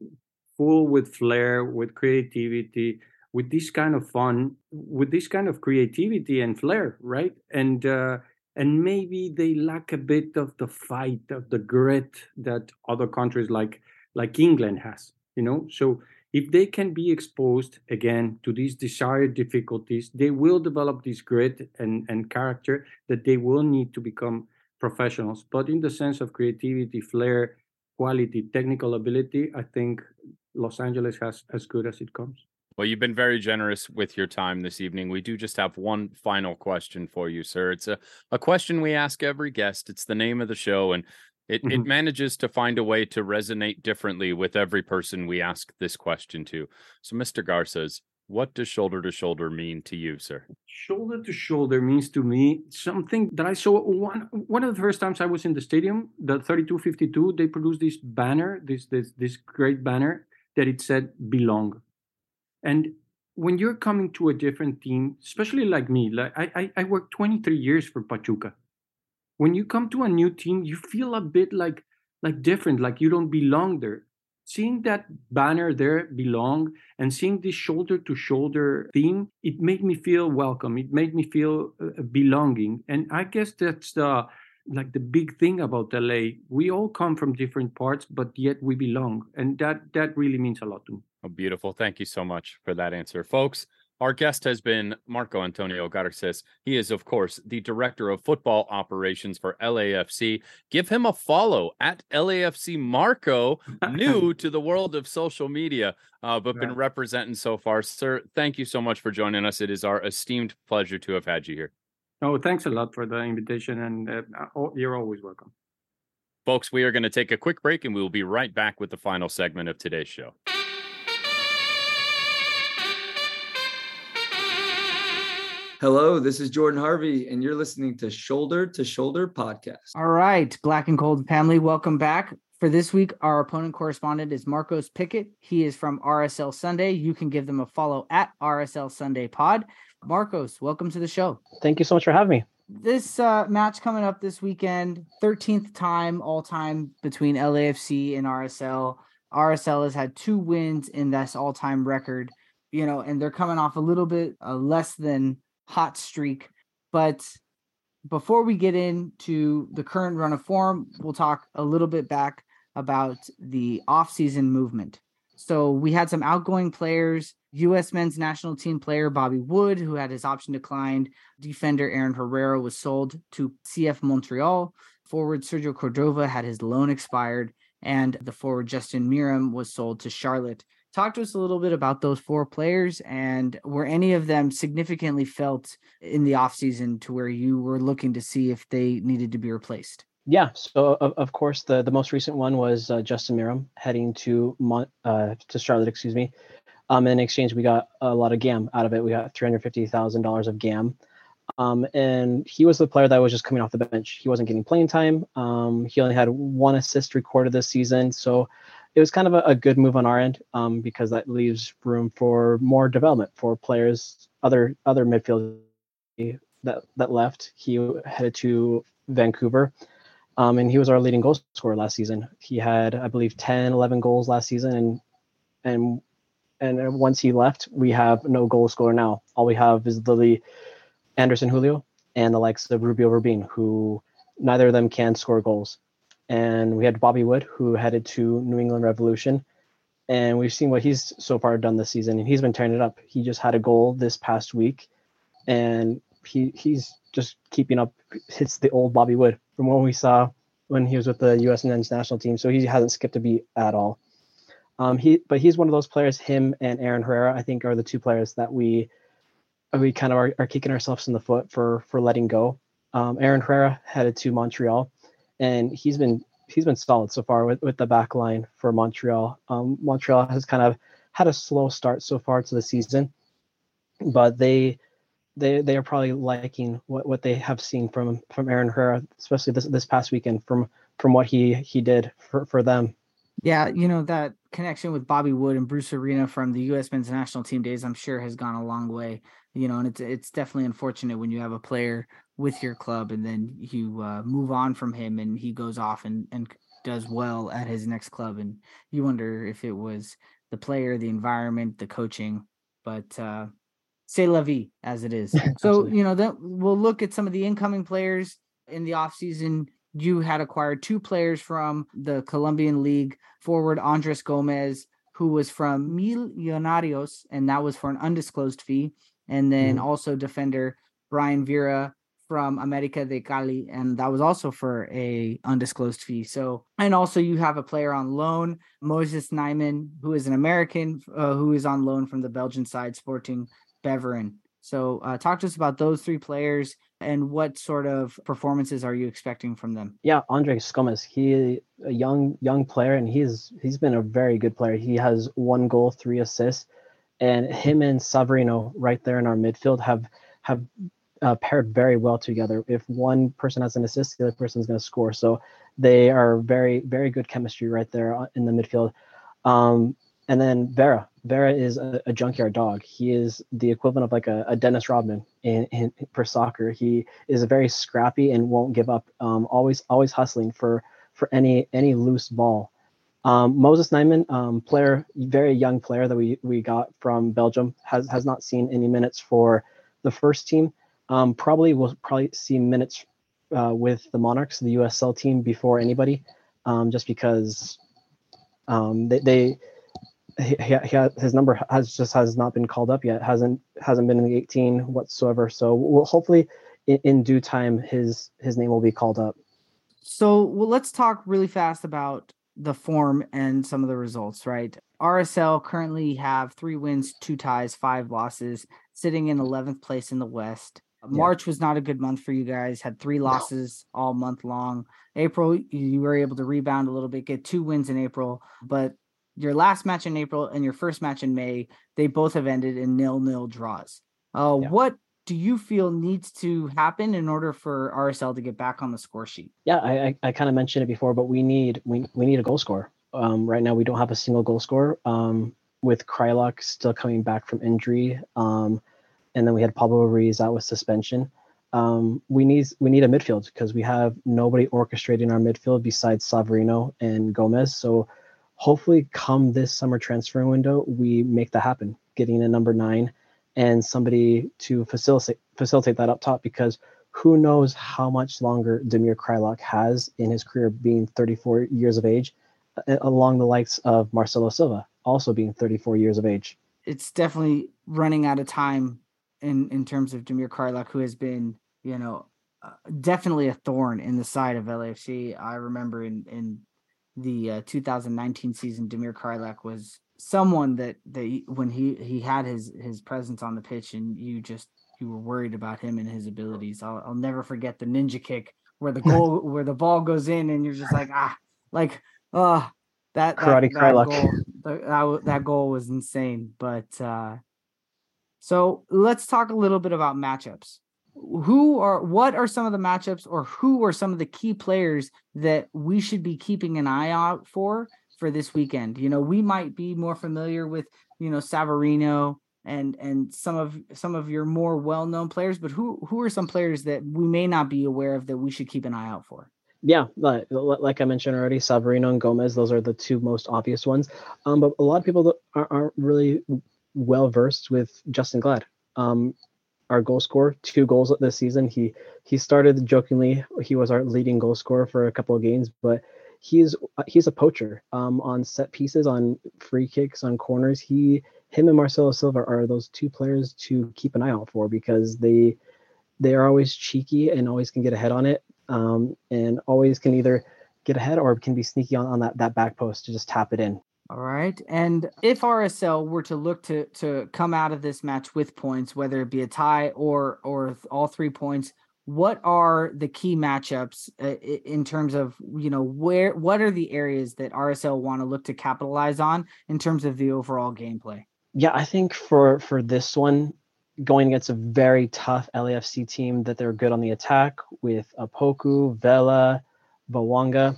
full with flair, with creativity, with this kind of fun, with this kind of creativity and flair, right? And uh, and maybe they lack a bit of the fight of the grit that other countries like like England has you know so if they can be exposed again to these desired difficulties they will develop this grit and and character that they will need to become professionals but in the sense of creativity flair quality technical ability i think los angeles has as good as it comes well, you've been very generous with your time this evening. We do just have one final question for you, sir. It's a, a question we ask every guest. It's the name of the show, and it, mm-hmm. it manages to find a way to resonate differently with every person we ask this question to. So, Mr. Garcés, what does shoulder to shoulder mean to you, sir? Shoulder to shoulder means to me something that I saw one one of the first times I was in the stadium, the 3252, they produced this banner, this this this great banner that it said belong and when you're coming to a different team, especially like me, like I, I, I worked 23 years for Pachuca. When you come to a new team, you feel a bit like like different, like you don't belong there. Seeing that banner there, belong, and seeing this shoulder to shoulder theme, it made me feel welcome. It made me feel uh, belonging, and I guess that's the like the big thing about LA. We all come from different parts, but yet we belong, and that that really means a lot to me. Oh, beautiful. Thank you so much for that answer, folks. Our guest has been Marco Antonio Garcés. He is, of course, the director of football operations for LAFC. Give him a follow at LAFC Marco, new to the world of social media, uh, but been representing so far. Sir, thank you so much for joining us. It is our esteemed pleasure to have had you here. Oh, thanks a lot for the invitation, and uh, you're always welcome. Folks, we are going to take a quick break and we will be right back with the final segment of today's show. Hello, this is Jordan Harvey, and you're listening to Shoulder to Shoulder Podcast. All right, Black and Gold family, welcome back. For this week, our opponent correspondent is Marcos Pickett. He is from RSL Sunday. You can give them a follow at RSL Sunday Pod. Marcos, welcome to the show. Thank you so much for having me. This uh, match coming up this weekend, 13th time all time between LAFC and RSL. RSL has had two wins in this all time record, you know, and they're coming off a little bit uh, less than hot streak. But before we get into the current run of form, we'll talk a little bit back about the offseason movement. So we had some outgoing players, U.S. men's national team player Bobby Wood, who had his option declined. Defender Aaron Herrera was sold to CF Montreal. Forward Sergio Cordova had his loan expired, and the forward Justin Meram was sold to Charlotte. Talk to us a little bit about those four players and were any of them significantly felt in the offseason to where you were looking to see if they needed to be replaced? Yeah, so of, of course the the most recent one was uh, Justin Meram heading to Mon- uh, to Charlotte, excuse me. Um, in exchange, we got a lot of GAM out of it. We got three hundred fifty thousand dollars of GAM, um, and he was the player that was just coming off the bench. He wasn't getting playing time. Um, he only had one assist recorded this season, so it was kind of a, a good move on our end um, because that leaves room for more development for players, other other midfield that that left. He headed to Vancouver um, and he was our leading goal scorer last season. He had, I believe, 10, 11 goals last season. And, and, and once he left, we have no goal scorer now. All we have is Lily Anderson Julio and the likes of Rubio Rubin, who neither of them can score goals. And we had Bobby Wood, who headed to New England Revolution. And we've seen what he's so far done this season, and he's been tearing it up. He just had a goal this past week, and he he's just keeping up hits the old Bobby Wood from what we saw when he was with the U.S. men's national team. So he hasn't skipped a beat at all. Um, he but he's one of those players. Him and Aaron Herrera, I think, are the two players that we we kind of are, are kicking ourselves in the foot for for letting go. Um, Aaron Herrera headed to Montreal, and he's been he's been solid so far with, with the back line for Montreal. Um, Montreal has kind of had a slow start so far to the season, but they they they are probably liking what, what they have seen from from Aaron Herrera, especially this this past weekend from from what he he did for for them. Yeah, you know that connection with Bobby Wood and Bruce Arena from the U.S. Men's National Team days, I'm sure has gone a long way. You know, and it's it's definitely unfortunate when you have a player with your club and then you uh, move on from him and he goes off and and does well at his next club, and you wonder if it was the player, the environment, the coaching. But uh, say la vie as it is. so, you know, that we'll look at some of the incoming players in the offseason. You had acquired two players from the Colombian League forward Andres Gomez, who was from Millonarios, and that was for an undisclosed fee. And then mm-hmm. also defender Brian Vera from America de Cali, and that was also for a undisclosed fee. So, and also you have a player on loan, Moses Nyeman, who is an American, uh, who is on loan from the Belgian side, Sporting Beveren. So, uh, talk to us about those three players and what sort of performances are you expecting from them? Yeah, Andres Gomez, he a young young player, and he's he's been a very good player. He has one goal, three assists, and him and Savarino right there in our midfield have have uh, paired very well together. If one person has an assist, the other person is going to score. So they are very very good chemistry right there uh, in the midfield. Um, and then Vera, Vera is a, a, junkyard dog. He is the equivalent of like a, a Dennis Rodman in, in, for soccer. He is very scrappy and won't give up. Um, always always hustling for for any any loose ball. Um, Moses Nyeman, um, player, very young player that we we got from Belgium, has has not seen any minutes for the first team. Um, probably will probably see minutes uh, with the Monarchs, the USL team, before anybody, um, just because um, they, they he, he, his number has just has not been called up yet. hasn't hasn't been in the 18 whatsoever. So we'll hopefully in, in due time his his name will be called up. So well, let's talk really fast about the form and some of the results. Right, RSL currently have three wins, two ties, five losses, sitting in 11th place in the West. March was not a good month for you guys. Had three losses no. all month long. April, you were able to rebound a little bit, get two wins in April, but your last match in April and your first match in May, they both have ended in nil nil draws. Uh, yeah. What do you feel needs to happen in order for RSL to get back on the score sheet? Yeah, I I, I kind of mentioned it before, but we need we we need a goal scorer. Um, right now, we don't have a single goal scorer. Um, with Kreilach still coming back from injury, um, and then we had Pablo Ruiz out with suspension. Um, we need we need a midfield because we have nobody orchestrating our midfield besides Savarino and Gomez. So hopefully come this summer transfer window we make that happen getting a number nine and somebody to facilitate facilitate that up top because who knows how much longer Damir Kreilach has in his career being 34 years of age, along the likes of Marcelo Silva, also being 34 years of age. It's definitely running out of time in in terms of Damir Kreilach, who has been, you know, uh, definitely a thorn in the side of LAFC. I remember in in the uh, 2019 season, Damir Kreilach was someone that that when he he had his his presence on the pitch, and you just you were worried about him and his abilities. I'll, I'll never forget the ninja kick where the goal where the ball goes in, and you're just like ah, like uh that karate that, goal, that, that goal was insane. But uh so let's talk a little bit about matchups. Who are what are some of the matchups or who are some of the key players that we should be keeping an eye out for for this weekend? You know, we might be more familiar with, you know, Savarino and and some of some of your more well-known players, but who who are some players that we may not be aware of that we should keep an eye out for? Yeah, like, like I mentioned already, Savarino and Gomez, those are the two most obvious ones. Um, but a lot of people aren't really well versed with Justen Glad. Um, our goal scorer, two goals this season. He he started jokingly. He was our leading goal scorer for a couple of games, but he's he's a poacher um, on set pieces, on free kicks, on corners. He him and Marcelo Silva are those two players to keep an eye out for because they they are always cheeky and always can get ahead on it um, and always can either get ahead or can be sneaky on, on that, that back post to just tap it in. All right. And if RSL were to look to to come out of this match with points, whether it be a tie or or all three points, what are the key matchups uh, in terms of you know where what are the areas that RSL want to look to capitalize on in terms of the overall gameplay? Yeah, I think for for this one, going against a very tough LAFC team that they're good on the attack with Opoku, Vela, Bouanga.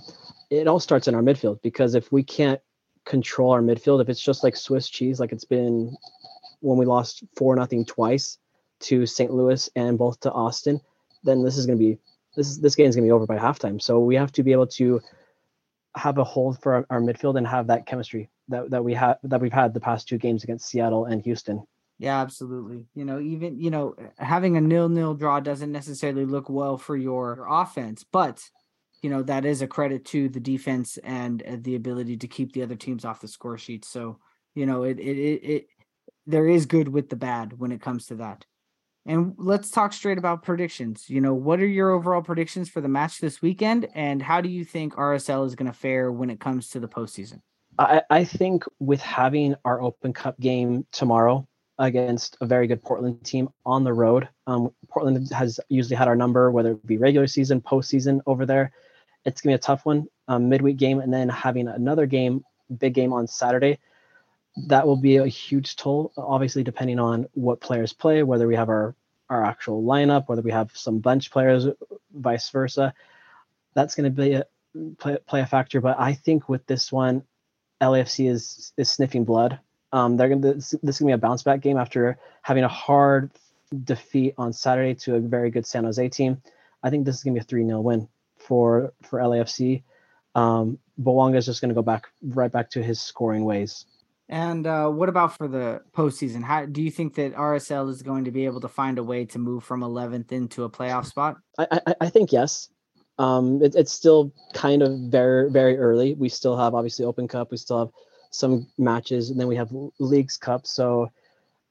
It all starts in our midfield because if we can't control our midfield, if it's just like Swiss cheese, like it's been when we lost four nothing twice to St. Louis and both to Austin, then this is going to be this is this game is going to be over by halftime. So we have to be able to have a hold for our, our midfield and have that chemistry that, that we have that we've had the past two games against Seattle and Houston. Yeah, absolutely. You know, even you know, having a nil-nil draw doesn't necessarily look well for your offense, but you know that is a credit to the defense and the ability to keep the other teams off the score sheet. So you know, it it it, it there is good with the bad when it comes to that. And let's talk straight about predictions. You know, what are your overall predictions for the match this weekend, and how do you think RSL is going to fare when it comes to the postseason? I, I think with having our Open Cup game tomorrow, against a very good Portland team on the road. Um, Portland has usually had our number, whether it be regular season, postseason over there. It's gonna be a tough one, um, midweek game, and then having another game, big game on Saturday. That will be a huge toll, obviously, depending on what players play, whether we have our our actual lineup, whether we have some bench players, vice versa. That's going to be a, play, play a factor. But I think with this one, LAFC is is sniffing blood. Um, they're gonna this, this is gonna be a bounce back game after having a hard defeat on Saturday to a very good San Jose team. I think this is gonna be a three 0 win for for LAFC. Um, Bouanga is just gonna go back right back to his scoring ways. And uh, what about for the postseason? How do you think that RSL is going to be able to find a way to move from 11th into a playoff spot? I, I, I think yes. Um, it, it's still kind of very very early. We still have obviously Open Cup. We still have some matches, and then we have Leagues Cup. So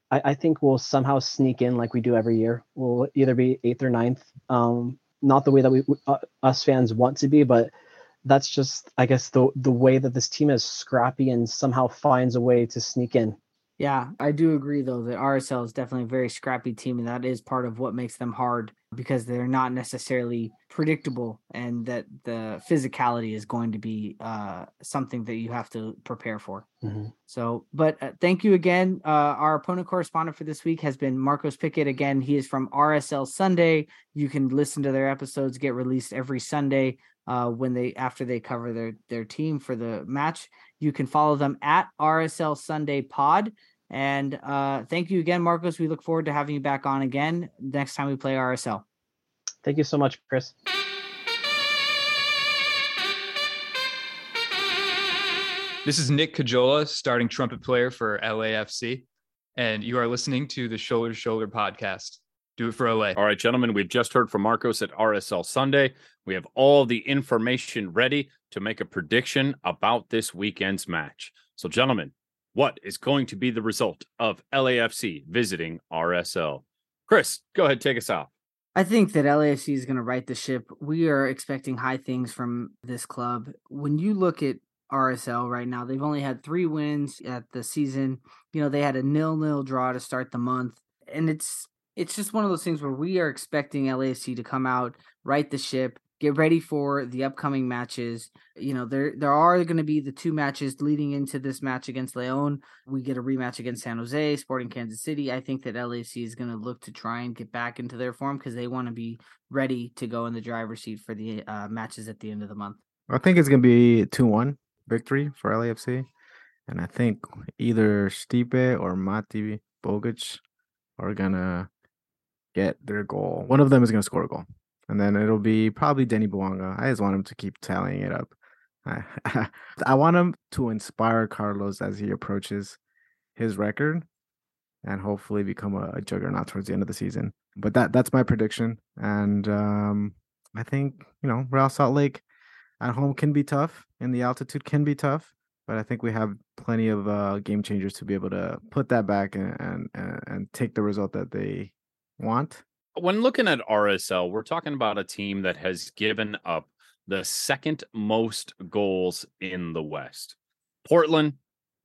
I, I, think we'll somehow sneak in like we do every year. We'll either be eighth or ninth. Um, not the way that we uh, us fans want to be, but that's just I guess the the way that this team is scrappy and somehow finds a way to sneak in. Yeah, I do agree though that RSL is definitely a very scrappy team, and that is part of what makes them hard because they're not necessarily predictable, and that the physicality is going to be uh, something that you have to prepare for. Mm-hmm. So, but uh, thank you again. Uh, our opponent correspondent for this week has been Marcos Pickett. Again, he is from RSL Sunday. You can listen to their episodes get released every Sunday uh, when they after they cover their their team for the match. You can follow them at RSL Sunday Pod. And uh, thank you again, Marcos. We look forward to having you back on again next time we play RSL. Thank you so much, Chris. This is Nick Cajola, starting trumpet player for LAFC, and you are listening to the Shoulder to Shoulder podcast. Do it for LA. All right, gentlemen, we've just heard from Marcos at RSL Sunday. We have all the information ready to make a prediction about this weekend's match. So, gentlemen, what is going to be the result of LAFC visiting RSL? Chris, go ahead, take us out. I think that LAFC is going to right the ship. We are expecting high things from this club. When you look at RSL right now, they've only had three wins at the season. You know, they had a nil-nil draw to start the month, and it's it's just one of those things where we are expecting LAFC to come out, right the ship, get ready for the upcoming matches. You know, there there are going to be the two matches leading into this match against Leon. We get a rematch against San Jose, Sporting Kansas City. I think that LAFC is going to look to try and get back into their form because they want to be ready to go in the driver's seat for the uh, matches at the end of the month. I think it's going to be 2-1 victory for LAFC. And I think either Stipe or Mati Bogusz are going to get their goal. One of them is going to score a goal. And then it'll be probably Denny Bouanga. I just want him to keep tallying it up. I, I want him to inspire Carlos as he approaches his record and hopefully become a, a juggernaut towards the end of the season. But that that's my prediction. And um, I think, you know, Real Salt Lake at home can be tough and the altitude can be tough. But I think we have plenty of uh, game changers to be able to put that back and, and and take the result that they want. When looking at RSL, we're talking about a team that has given up the second most goals in the West. Portland,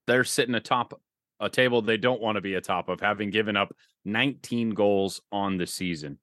they're sitting atop a table they don't want to be atop of, having given up 19 goals on the season.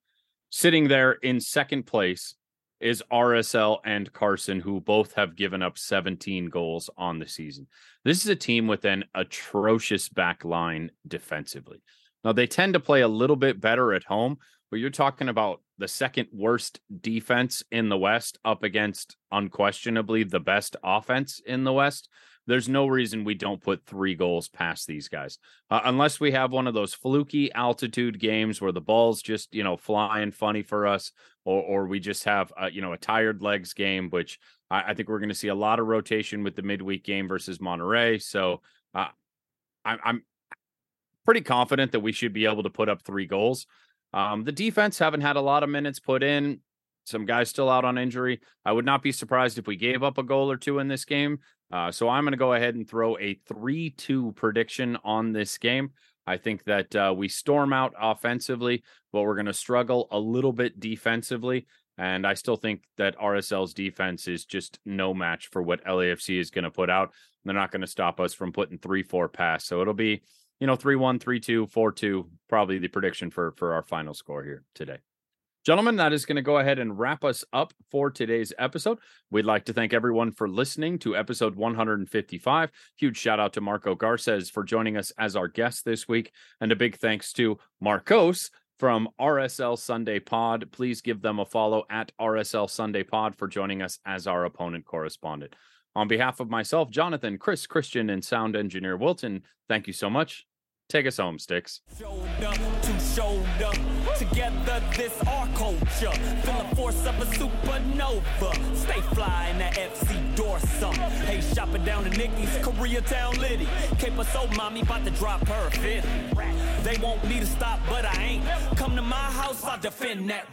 Sitting there in second place is RSL and Carson, who both have given up 17 goals on the season. This is a team with an atrocious back line defensively. Now, they tend to play a little bit better at home, but you're talking about the second worst defense in the West up against unquestionably the best offense in the West. There's no reason we don't put three goals past these guys, uh, unless we have one of those fluky altitude games where the ball's just you know flying funny for us, or or we just have uh, you know a tired legs game, which I, I think we're going to see a lot of rotation with the midweek game versus Monterrey. So uh, I, I'm pretty confident that we should be able to put up three goals. Um, the defense haven't had a lot of minutes put in. Some guys still out on injury. I would not be surprised if we gave up a goal or two in this game. Uh, so I'm going to go ahead and throw a 3 2 prediction on this game. I think that uh, we storm out offensively, but we're going to struggle a little bit defensively. And I still think that RSL's defense is just no match for what LAFC is going to put out. They're not going to stop us from putting three, four past. So it'll be you know, 3 1, 3 2, 4 2, probably the prediction for, for our final score here today. Gentlemen, that is going to go ahead and wrap us up for today's episode. We'd like to thank everyone for listening to episode 155. Huge shout out to Marco Garcés for joining us as our guest this week. And a big thanks to Marcos from RSL Sunday Pod. Please give them a follow at RSL Sunday Pod for joining us as our opponent correspondent. On behalf of myself, Jonathan, Chris, Christian, and sound engineer Wilton, thank you so much. Take us home, Sticks. To together this our culture. Feel the force of a supernova. Stay fly in that FC Dorsum. Hey, shopping down to Nikki's, Koreatown Liddy. Cape so mommy about to drop her fit. They want me to stop, but I ain't. Come to my house, I'll defend that.